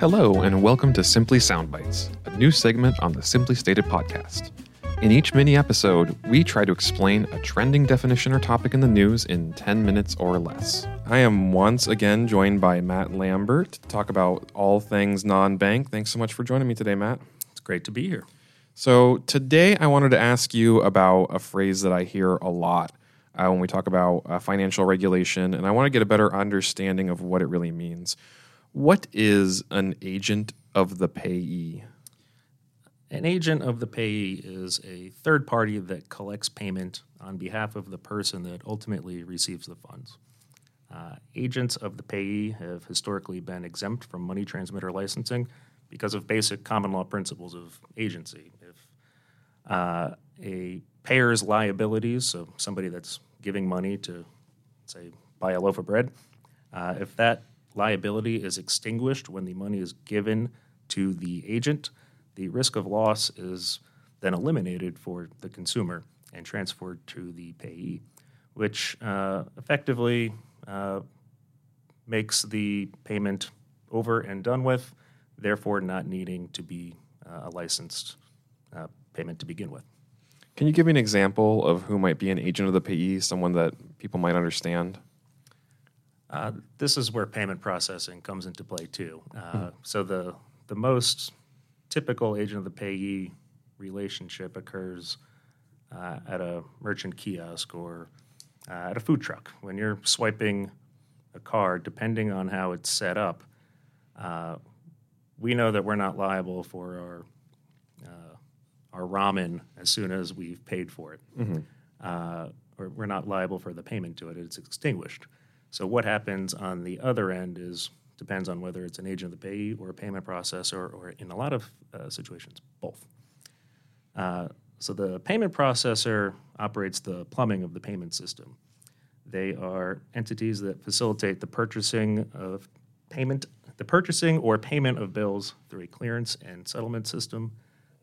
Hello, and welcome to Simply Soundbites, a new segment on the Simply Stated podcast. In each mini episode, we try to explain a trending definition or topic in the news in 10 minutes or less. I am once again joined by Matt Lambert to talk about all things non bank. Thanks so much for joining me today, Matt. It's great to be here. So, today I wanted to ask you about a phrase that I hear a lot uh, when we talk about uh, financial regulation, and I want to get a better understanding of what it really means. What is an agent of the payee? An agent of the payee is a third party that collects payment on behalf of the person that ultimately receives the funds. Uh, agents of the payee have historically been exempt from money transmitter licensing because of basic common law principles of agency. If uh, a payer's liabilities, so somebody that's giving money to, say, buy a loaf of bread, uh, if that liability is extinguished when the money is given to the agent, the risk of loss is then eliminated for the consumer and transferred to the payee, which uh, effectively uh, makes the payment over and done with, therefore not needing to be uh, a licensed uh, payment to begin with. Can you give me an example of who might be an agent of the payee, someone that people might understand? Uh, this is where payment processing comes into play too. Uh, so the the most typical agent of the payee relationship occurs uh, at a merchant kiosk or uh, at a food truck when you're swiping a card. Depending on how it's set up, uh, we know that we're not liable for our uh, our ramen as soon as we've paid for it, or we're not liable for the payment to it. It's extinguished. So what happens on the other end is depends on whether it's an agent of the payee or a payment processor, or in a lot of uh, situations, both. Uh, so the payment processor operates the plumbing of the payment system. They are entities that facilitate the purchasing of payment, the purchasing or payment of bills through a clearance and settlement system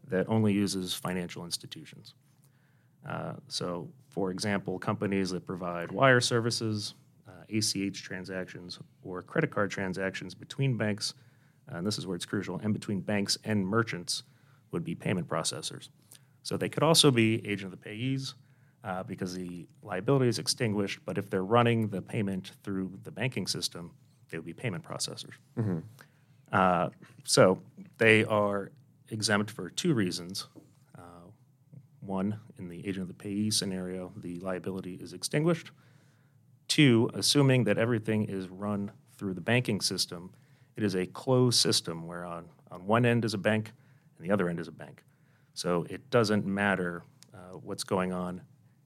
that only uses financial institutions. Uh, so, for example, companies that provide wire services, uh, ACH transactions, or credit card transactions between banks, and this is where it's crucial, and between banks and merchants would be payment processors. So they could also be agent of the payees uh, because the liability is extinguished, but if they're running the payment through the banking system, they would be payment processors. Uh, so they are exempt for two reasons. Uh, one, in the agent of the payee scenario, the liability is extinguished. Two, assuming that everything is run through the banking system, it is a closed system where on, on one end is a bank and the other end is a bank. So it doesn't matter uh, what's going on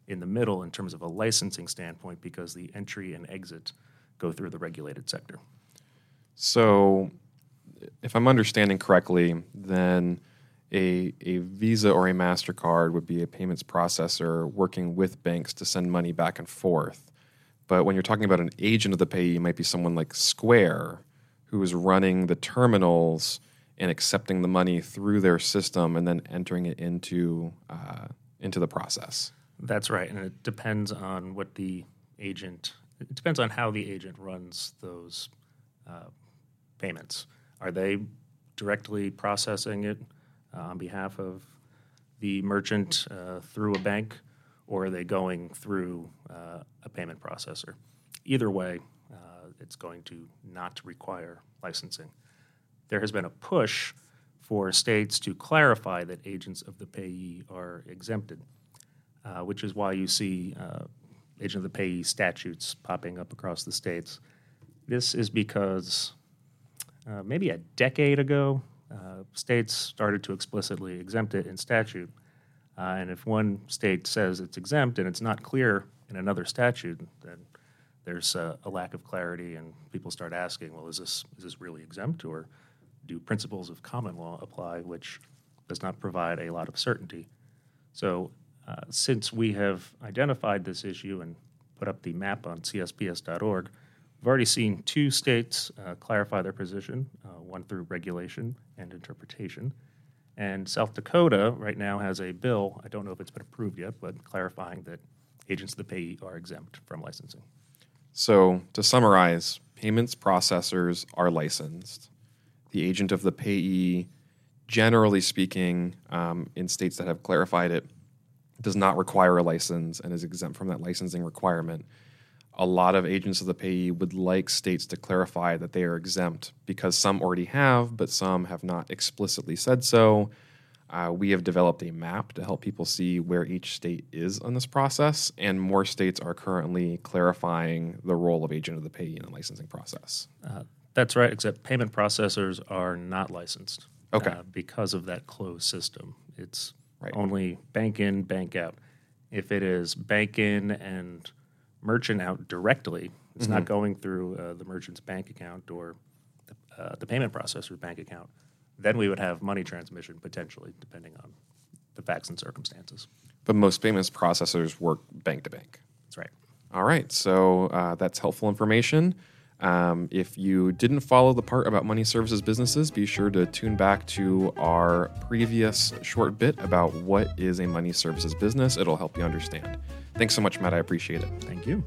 in the middle in terms of a licensing standpoint because the entry and exit go through the regulated sector. So, if I'm understanding correctly, then a, a Visa or a MasterCard would be a payments processor working with banks to send money back and forth. But when you're talking about an agent of the payee, it might be someone like Square, who is running the terminals and accepting the money through their system and then entering it into, uh, into the process. That's right, and it depends on what the agent. It depends on how the agent runs those uh, payments. Are they directly processing it uh, on behalf of the merchant uh, through a bank, or are they going through uh, a payment processor? Either way, uh, it's going to not require licensing. There has been a push for states to clarify that agents of the payee are exempted uh, which is why you see uh, agent of the payee statutes popping up across the states. This is because uh, maybe a decade ago, uh, states started to explicitly exempt it in statute. Uh, and if one state says it's exempt and it's not clear in another statute, then there's a, a lack of clarity, and people start asking, well, is this, is this really exempt, or do principles of common law apply, which does not provide a lot of certainty? So uh, since we have identified this issue and put up the map on csbs.org, we've already seen two states uh, clarify their position, uh, one through regulation and interpretation. And South Dakota right now has a bill, I don't know if it's been approved yet, but clarifying that agents of the payee are exempt from licensing. So, to summarize, payments processors are licensed. the agent of the payee, generally speaking, um, in states that have clarified it, does not require a license and is exempt from that licensing requirement. A lot of agents of the payee would like states to clarify that they are exempt because some already have, but some have not explicitly said so. Uh, we have developed a map to help people see where each state is on this process, and more states are currently clarifying the role of agent of the payee in the licensing process. Uh, that's right, except payment processors are not licensed. Okay. uh, because of that closed system. It's Right. only bank in, bank out. If it is bank in and merchant out directly, it's not going through uh, the merchant's bank account or the, uh, the payment processor's bank account. Then we would have money transmission potentially, depending on the facts and circumstances. But most payments processors work bank to bank. That's right. All right, so uh, that's helpful information. Um, if you didn't follow the part about money services businesses, be sure to tune back to our previous short bit about what is a money services business. It'll help you understand. Thanks so much, Matt. I appreciate it. Thank you.